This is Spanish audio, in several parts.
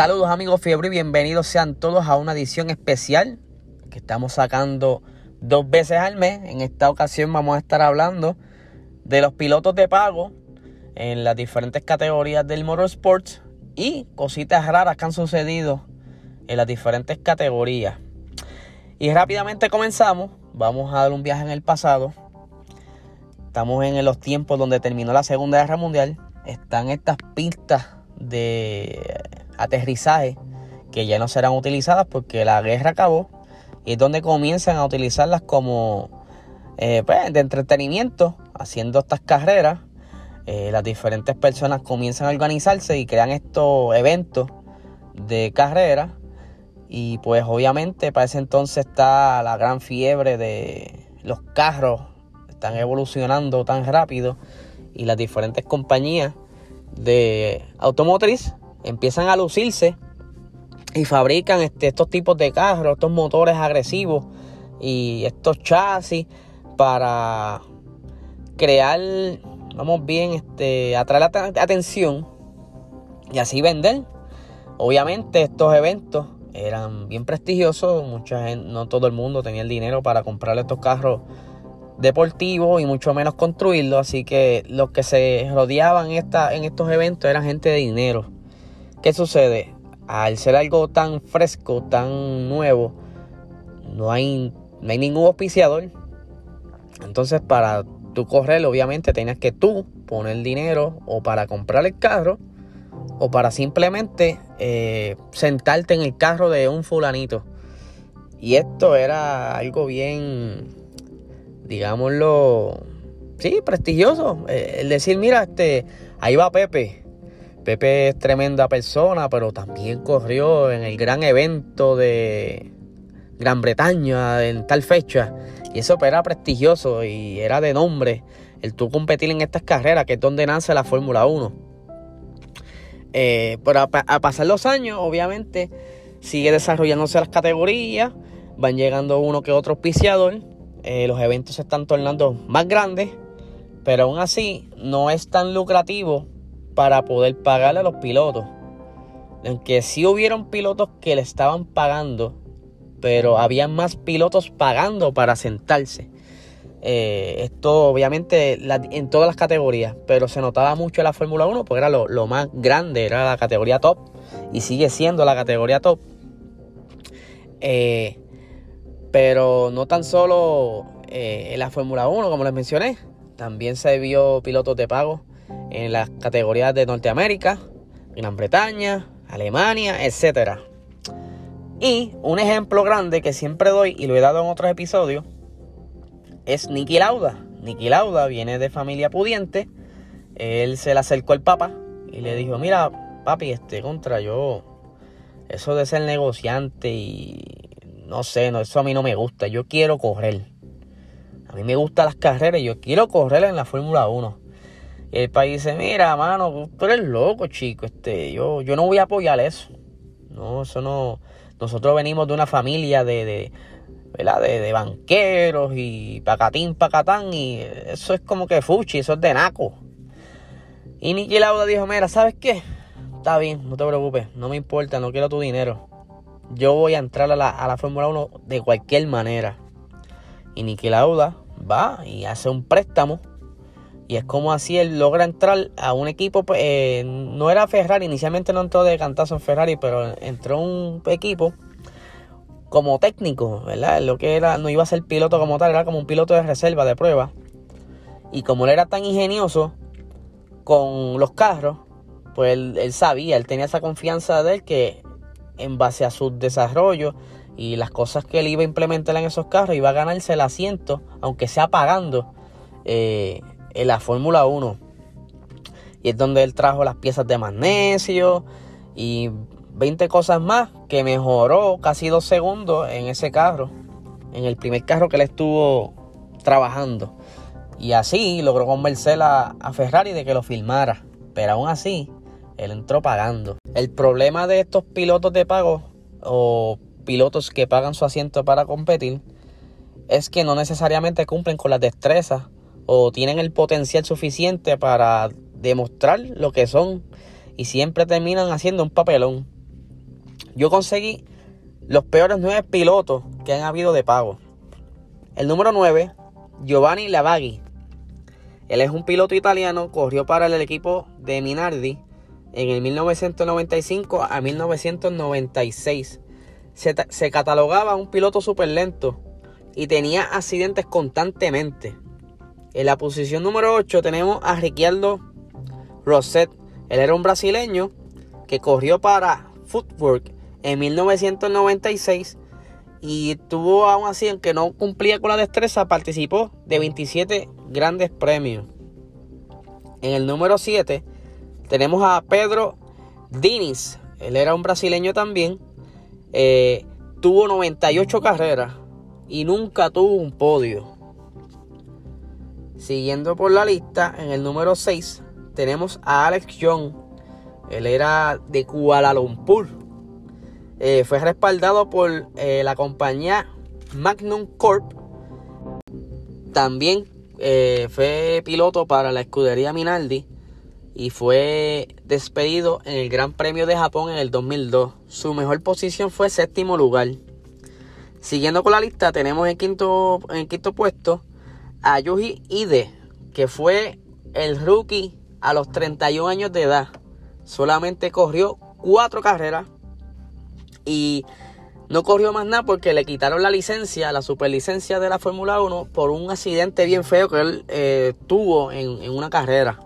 Saludos amigos Fiebre y bienvenidos sean todos a una edición especial que estamos sacando dos veces al mes. En esta ocasión vamos a estar hablando de los pilotos de pago en las diferentes categorías del motorsports y cositas raras que han sucedido en las diferentes categorías. Y rápidamente comenzamos. Vamos a dar un viaje en el pasado. Estamos en los tiempos donde terminó la Segunda Guerra Mundial. Están estas pistas de aterrizaje que ya no serán utilizadas porque la guerra acabó y es donde comienzan a utilizarlas como eh, pues, de entretenimiento, haciendo estas carreras. Eh, las diferentes personas comienzan a organizarse y crean estos eventos de carreras. Y pues obviamente para ese entonces está la gran fiebre de los carros, están evolucionando tan rápido y las diferentes compañías de automotriz empiezan a lucirse y fabrican este, estos tipos de carros, estos motores agresivos y estos chasis para crear, vamos bien, este, atraer la atención y así vender. Obviamente estos eventos eran bien prestigiosos, mucha gente, no todo el mundo tenía el dinero para comprar estos carros deportivos y mucho menos construirlos, así que los que se rodeaban esta, en estos eventos eran gente de dinero. ¿Qué sucede? Al ser algo tan fresco, tan nuevo, no hay, no hay ningún auspiciador. Entonces, para tú correr, obviamente tenías que tú poner dinero o para comprar el carro o para simplemente eh, sentarte en el carro de un fulanito. Y esto era algo bien, digámoslo, sí, prestigioso. Eh, el decir, mira, este, ahí va Pepe, Pepe es tremenda persona, pero también corrió en el gran evento de Gran Bretaña en tal fecha. Y eso era prestigioso y era de nombre el tú competir en estas carreras, que es donde nace la Fórmula 1. Eh, pero a, pasar los años, obviamente, sigue desarrollándose las categorías, van llegando uno que otro auspiciador, eh, los eventos se están tornando más grandes, pero aún así no es tan lucrativo para poder pagarle a los pilotos. Aunque sí hubieron pilotos que le estaban pagando, pero había más pilotos pagando para sentarse. Eh, esto obviamente en todas las categorías, pero se notaba mucho en la Fórmula 1 porque era lo, más grande, era la categoría top y sigue siendo la categoría top. Eh, pero no tan solo eh, en la Fórmula 1, como les mencioné, también se vio pilotos de pago en las categorías de Norteamérica, Gran Bretaña, Alemania, etc. Y un ejemplo grande que siempre doy y lo he dado en otros episodios es Nicky Lauda. Nicky Lauda viene de familia pudiente. Él se le acercó al Papa y le dijo, mira, papi, este contra yo, eso de ser negociante y no sé, no, eso a mí no me gusta. Yo quiero correr. A mí me gustan las carreras yo quiero correr en la Fórmula 1. Y el país dice, mira, mano, tú eres loco, chico. Este, yo, yo no voy a apoyar eso. No, eso no. Nosotros venimos de una familia de, de ¿verdad? De, banqueros y pacatín, pacatán. Y eso es como que fuchi, eso es de naco. Y Nicky Lauda dijo, mira, ¿sabes qué? Está bien, no te preocupes, no me importa, no quiero tu dinero. Yo voy a entrar a la, a la Fórmula 1 de cualquier manera. Y Nicky Lauda va y hace un préstamo y es como así él logra entrar a un equipo, pues, eh, no era Ferrari, inicialmente no entró de cantazo en Ferrari, pero entró un equipo como técnico, ¿verdad? Lo que era, no iba a ser piloto como tal, era como un piloto de reserva, de prueba. Y como él era tan ingenioso con los carros, pues él, él sabía, él tenía esa confianza de él que en base a su desarrollo y las cosas que él iba a implementar en esos carros, iba a ganarse el asiento, aunque sea pagando. Eh, en la Fórmula 1. Y es donde él trajo las piezas de magnesio y 20 cosas más que mejoró casi dos segundos en ese carro, en el primer carro que él estuvo trabajando. Y así logró convencer a, a Ferrari de que lo filmara. Pero aún así, él entró pagando. El problema de estos pilotos de pago o pilotos que pagan su asiento para competir es que no necesariamente cumplen con las destrezas o tienen el potencial suficiente para demostrar lo que son y siempre terminan haciendo un papelón. yo conseguí los peores nueve pilotos que han habido de pago. El número 9, Giovanni Lavaghi. Él es un piloto italiano, corrió para el equipo de Minardi en el 1995 a 1996. Se, se catalogaba un piloto súper lento y tenía accidentes constantemente. En la posición número 8 tenemos a Ricciardo Rosset. Él era un brasileño que corrió para Footwork en 1996 y tuvo aún así, aunque no cumplía con la destreza, participó de 27 grandes premios. En el número 7 tenemos a Pedro Diniz. Él era un brasileño también. Eh, tuvo 98 carreras y nunca tuvo un podio. Siguiendo por la lista, en el número 6 tenemos a Alex Young. Él era de Kuala Lumpur. Eh, fue respaldado por eh, la compañía Magnum Corp. También eh, fue piloto para la escudería Minaldi y fue despedido en el Gran Premio de Japón en el 2002. Su mejor posición fue séptimo lugar. Siguiendo con la lista, tenemos en quinto, en quinto puesto a Yuji Ide, que fue el rookie a los 31 años de edad. Solamente corrió cuatro carreras y no corrió más nada porque le quitaron la licencia, la superlicencia de la Fórmula 1 por un accidente bien feo que él eh, tuvo en, en, una carrera.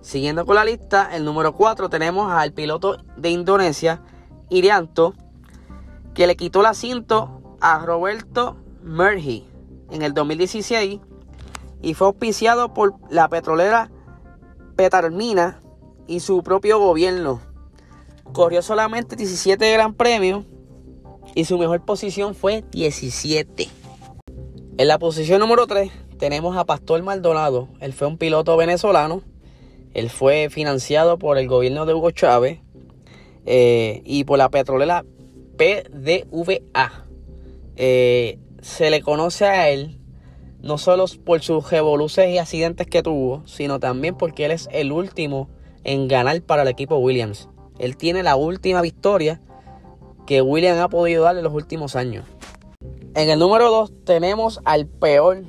Siguiendo con la lista, el número 4 tenemos al piloto de Indonesia, Irianto, que le quitó el asiento a Roberto Merhi en el 2016 y fue auspiciado por la petrolera Petarmina y su propio gobierno. Corrió solamente 17 Gran Premios y su mejor posición fue 17. En la posición número 3 tenemos a Pastor Maldonado. Él fue un piloto venezolano. Él fue financiado por el gobierno de Hugo Chávez eh, y por la petrolera PDVA. Eh, se le conoce a él no solo por sus revoluciones y accidentes que tuvo, sino también porque él es el último en ganar para el equipo Williams. Él tiene la última victoria que Williams ha podido dar en los últimos años. En el número 2 tenemos al peor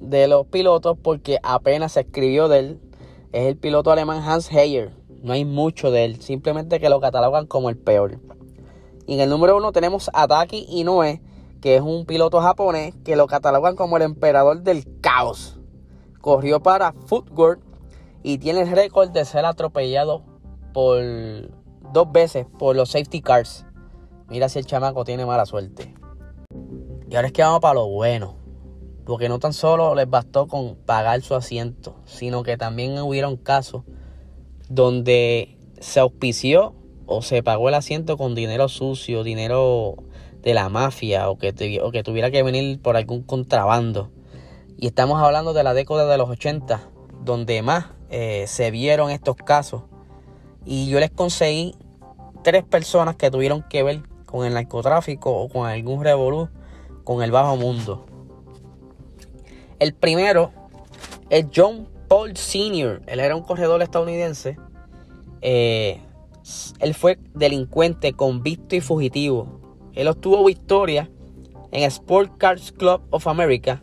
de los pilotos porque apenas se escribió de él. Es el piloto alemán Hans Heyer. No hay mucho de él, simplemente que lo catalogan como el peor. Y en el número 1 tenemos a Taki Inoue, que es un piloto japonés que lo catalogan como el emperador del caos. Corrió para Footwork y tiene el récord de ser atropellado por dos veces por los safety cars. Mira si el chamaco tiene mala suerte. Y ahora es que vamos para lo bueno. Porque no tan solo les bastó con pagar su asiento, sino que también hubieron casos donde se auspició o se pagó el asiento con dinero sucio, dinero de la mafia o que, que tuviera que venir por algún contrabando. Y estamos hablando de la década de los 80, donde más eh, se vieron estos casos. Y yo les conseguí tres personas que tuvieron que ver con el narcotráfico o con algún revolú con el bajo mundo. El primero es John Paul Sr. Él era un corredor estadounidense. Eh, él fue delincuente, convicto y fugitivo. Él obtuvo victoria en Sport Cars Club of America,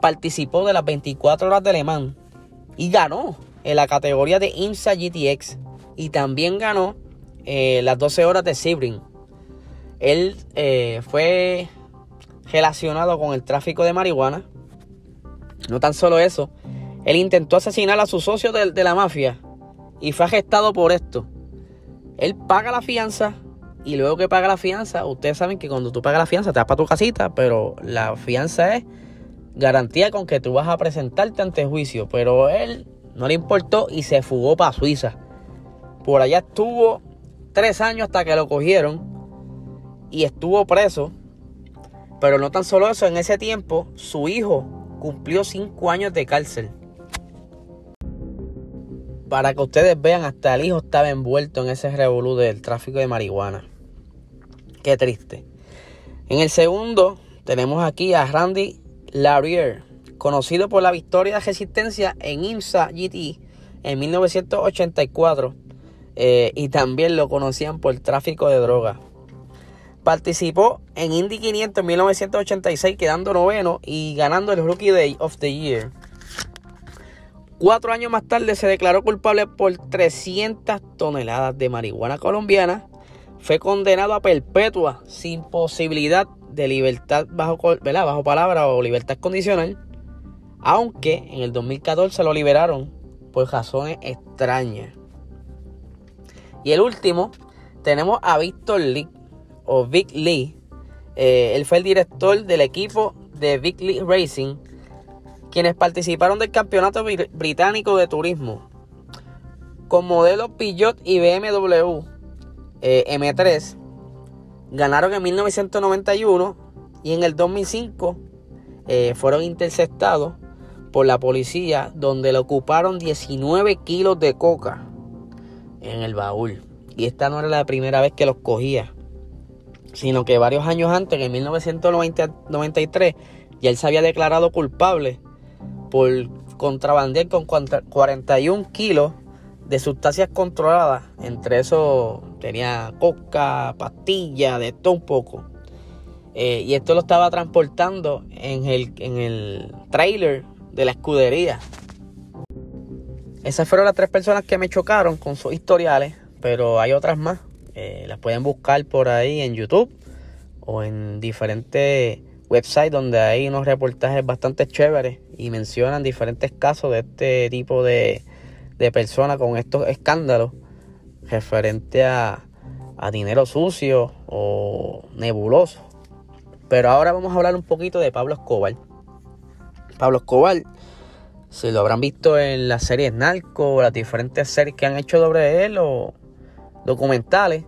participó de las 24 horas de Le Mans y ganó en la categoría de IMSA GTX y también ganó eh, las 12 horas de Sebring. Él eh, fue relacionado con el tráfico de marihuana. No tan solo eso, él intentó asesinar a su socio de, de la mafia y fue arrestado por esto. Él paga la fianza y luego que paga la fianza, ustedes saben que cuando tú pagas la fianza te vas para tu casita, pero la fianza es garantía con que tú vas a presentarte ante juicio. Pero él no le importó y se fugó para Suiza. Por allá estuvo tres años hasta que lo cogieron y estuvo preso. Pero no tan solo eso, en ese tiempo su hijo cumplió cinco años de cárcel. Para que ustedes vean, hasta el hijo estaba envuelto en ese revolú del tráfico de marihuana. Qué triste. En el segundo tenemos aquí a Randy Laurier, conocido por la victoria de resistencia en IMSA GT en 1984. eh, y también lo conocían por tráfico de drogas. Participó en Indy 500 en 1986 quedando noveno y ganando el Rookie Day of the Year. Cuatro años más tarde se declaró culpable por 300 toneladas de marihuana colombiana. Fue condenado a perpetua sin posibilidad de libertad bajo, palabra o libertad condicional. Aunque en el 2014 lo liberaron por razones extrañas. Y el último, tenemos a Víctor Lee, o Vic Lee. Eh, él fue el director del equipo de Vic Lee Racing, quienes participaron del Campeonato Británico de Turismo. Con modelos Peugeot y BMW eh, M3, ganaron en 1991 y en el 2005 eh, fueron interceptados por la policía donde le ocuparon 19 kilos de coca en el baúl. Y esta no era la primera vez que los cogía, sino que varios años antes, en 1993, ya él se había declarado culpable por contrabandear con 41 kilos de sustancias controladas. Entre eso tenía coca, pastilla, de todo un poco. Eh, y esto lo estaba transportando en el, en el trailer de la escudería. Esas fueron las tres personas que me chocaron con sus historiales, pero hay otras más. Eh, las pueden buscar por ahí en YouTube o en diferentes websites donde hay unos reportajes bastante chéveres y mencionan diferentes casos de este tipo de, de personas con estos escándalos referente a, a dinero sucio o nebuloso. Pero ahora vamos a hablar un poquito de Pablo Escobar. Pablo Escobar, si lo habrán visto en las series Narco, las diferentes series que han hecho sobre él o documentales,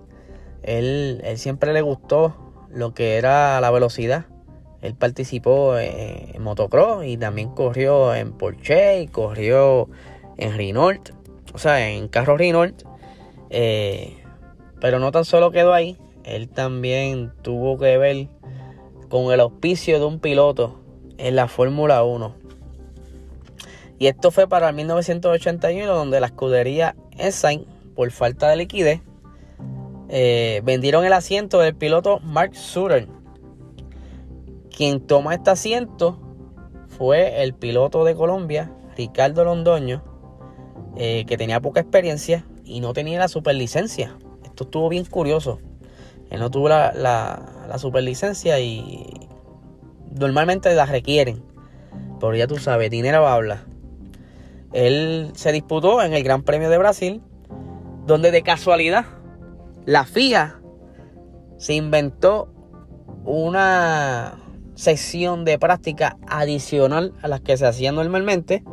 él, él siempre le gustó lo que era la velocidad. Él participó en, motocross y también corrió en Porsche y corrió en Renault, o sea, en carro Renault. Eh, pero no tan solo quedó ahí, él también tuvo que ver con el auspicio de un piloto en la Fórmula 1. Y esto fue para el 1981, donde la escudería Ensign, por falta de liquidez, eh, vendieron el asiento del piloto Mark Sutter. Quien toma este asiento fue el piloto de Colombia, Ricardo Londoño, eh, que tenía poca experiencia y no tenía la superlicencia. Esto estuvo bien curioso. Él no tuvo la, la, superlicencia y normalmente la requieren. Pero ya tú sabes, dinero habla. Él se disputó en el Gran Premio de Brasil, donde de casualidad la FIA se inventó una sesión de práctica adicional a las que se hacían normalmente.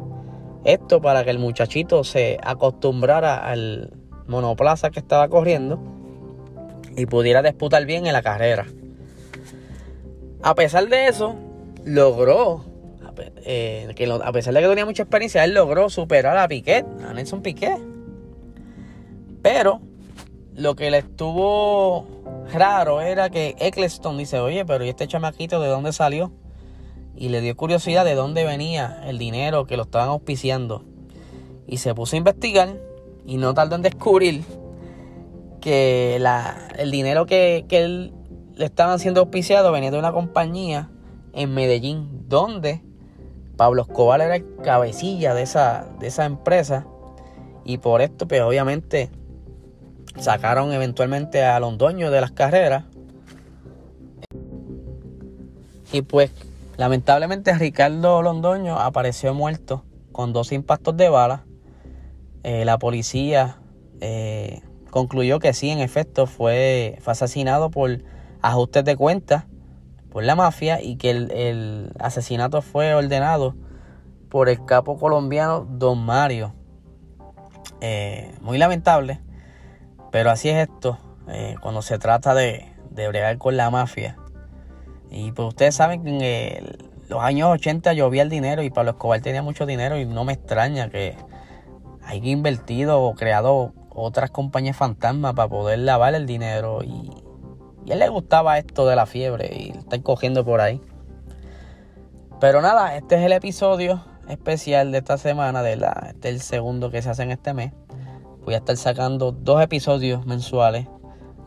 Esto para que el muchachito se acostumbrara al monoplaza que estaba corriendo y pudiera disputar bien en la carrera. A pesar de eso, logró, eh, que a pesar de que tenía mucha experiencia, él logró superar a Piquet, a Nelson Piquet. Pero lo que le estuvo raro era que Eccleston dice, oye, pero ¿y este chamaquito de dónde salió? Y le dio curiosidad de dónde venía el dinero que lo estaban auspiciando. Y se puso a investigar y no tardó en descubrir que el dinero que, que le estaban siendo auspiciado venía de una compañía en Medellín, donde Pablo Escobar era el cabecilla de esa, de esa empresa. Y por esto, pues obviamente Sacaron eventualmente a Londoño de las carreras. Y pues lamentablemente Ricardo Londoño apareció muerto con dos impactos de bala. Eh, la policía eh, concluyó que sí, en efecto, fue, fue asesinado por ajustes de cuentas por la mafia y que el, asesinato fue ordenado por el capo colombiano Don Mario. Eh, muy lamentable. Pero así es esto, cuando se trata de, de, bregar con la mafia. Y pues ustedes saben que en los años 80 llovía el dinero y Pablo Escobar tenía mucho dinero y no me extraña que haya invertido o creado otras compañías fantasmas para poder lavar el dinero y, a él le gustaba esto de la fiebre y está cogiendo por ahí. Pero nada, este es el episodio especial de esta semana, de la, este es el segundo que se hace en este mes Voy a estar sacando dos episodios mensuales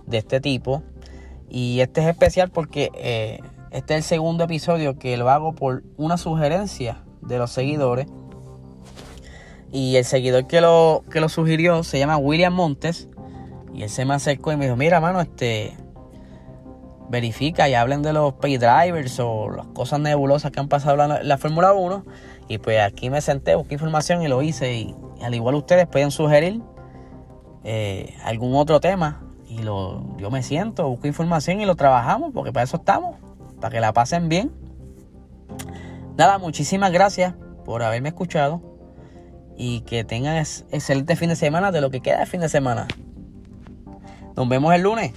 de este tipo. Y este es especial porque eh, este es el segundo episodio que lo hago por una sugerencia de los seguidores. Y el seguidor que lo, que lo sugirió se llama William Montes. Y él se me acercó y me dijo, mira, mano, este verifica y hablen de los pay drivers o las cosas nebulosas que han pasado en la, Fórmula 1. Y pues aquí me senté, busqué información y lo hice. Y, al igual ustedes pueden sugerir eh, algún otro tema. Y lo, yo me siento, busco información y lo trabajamos, porque para eso estamos, para que la pasen bien. Nada, muchísimas gracias por haberme escuchado y que tengan excelente fin de semana de lo que queda de fin de semana. Nos vemos el lunes.